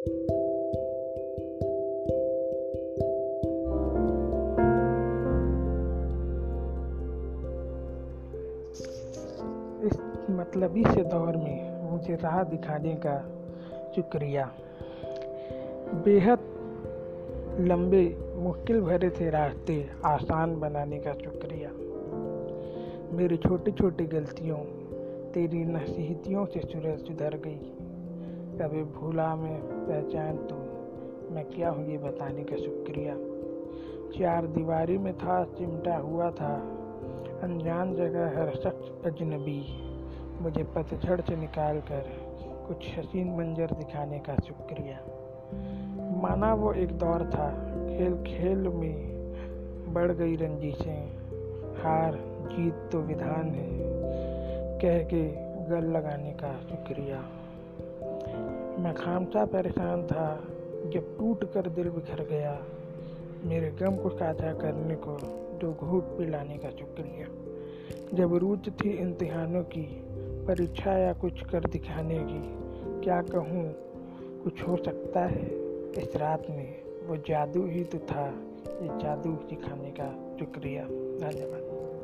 इस मतलबी से दौर में मुझे राह दिखाने का शुक्रिया। बेहद लंबे, मुश्किल भरे थे रास्ते आसान बनाने का शुक्रिया। मेरी छोटी छोटी गलतियों, तेरी नसीहतियों से सूरज सुधर गई। कभी भूला मैं पहचान तो मैं क्या हूँ ये बताने का शुक्रिया। चार दीवारी में था, चिमटा हुआ था। अनजान जगह हर शख्स अजनबी। मुझे पतझड़ से निकाल कर कुछ हसीन मंजर दिखाने का शुक्रिया। माना वो एक दौर था खेल खेल में बढ़ गई रंजिशें। हार, जीत तो विधान है, कह के गल लगाने का शुक्रिया। मैं खामसा परेशान था जब टूट कर दिल बिखर गया। मेरे गम को साझा करने को दो घूट पिलाने का शुक्रिया। जब रूच थी इम्तिहानों की, परीक्षा या कुछ कर दिखाने की, क्या कहूँ, कुछ हो सकता है? इस रात में वो जादू ही तो था, ये जादू सिखाने का शुक्रिया। धन्यवाद।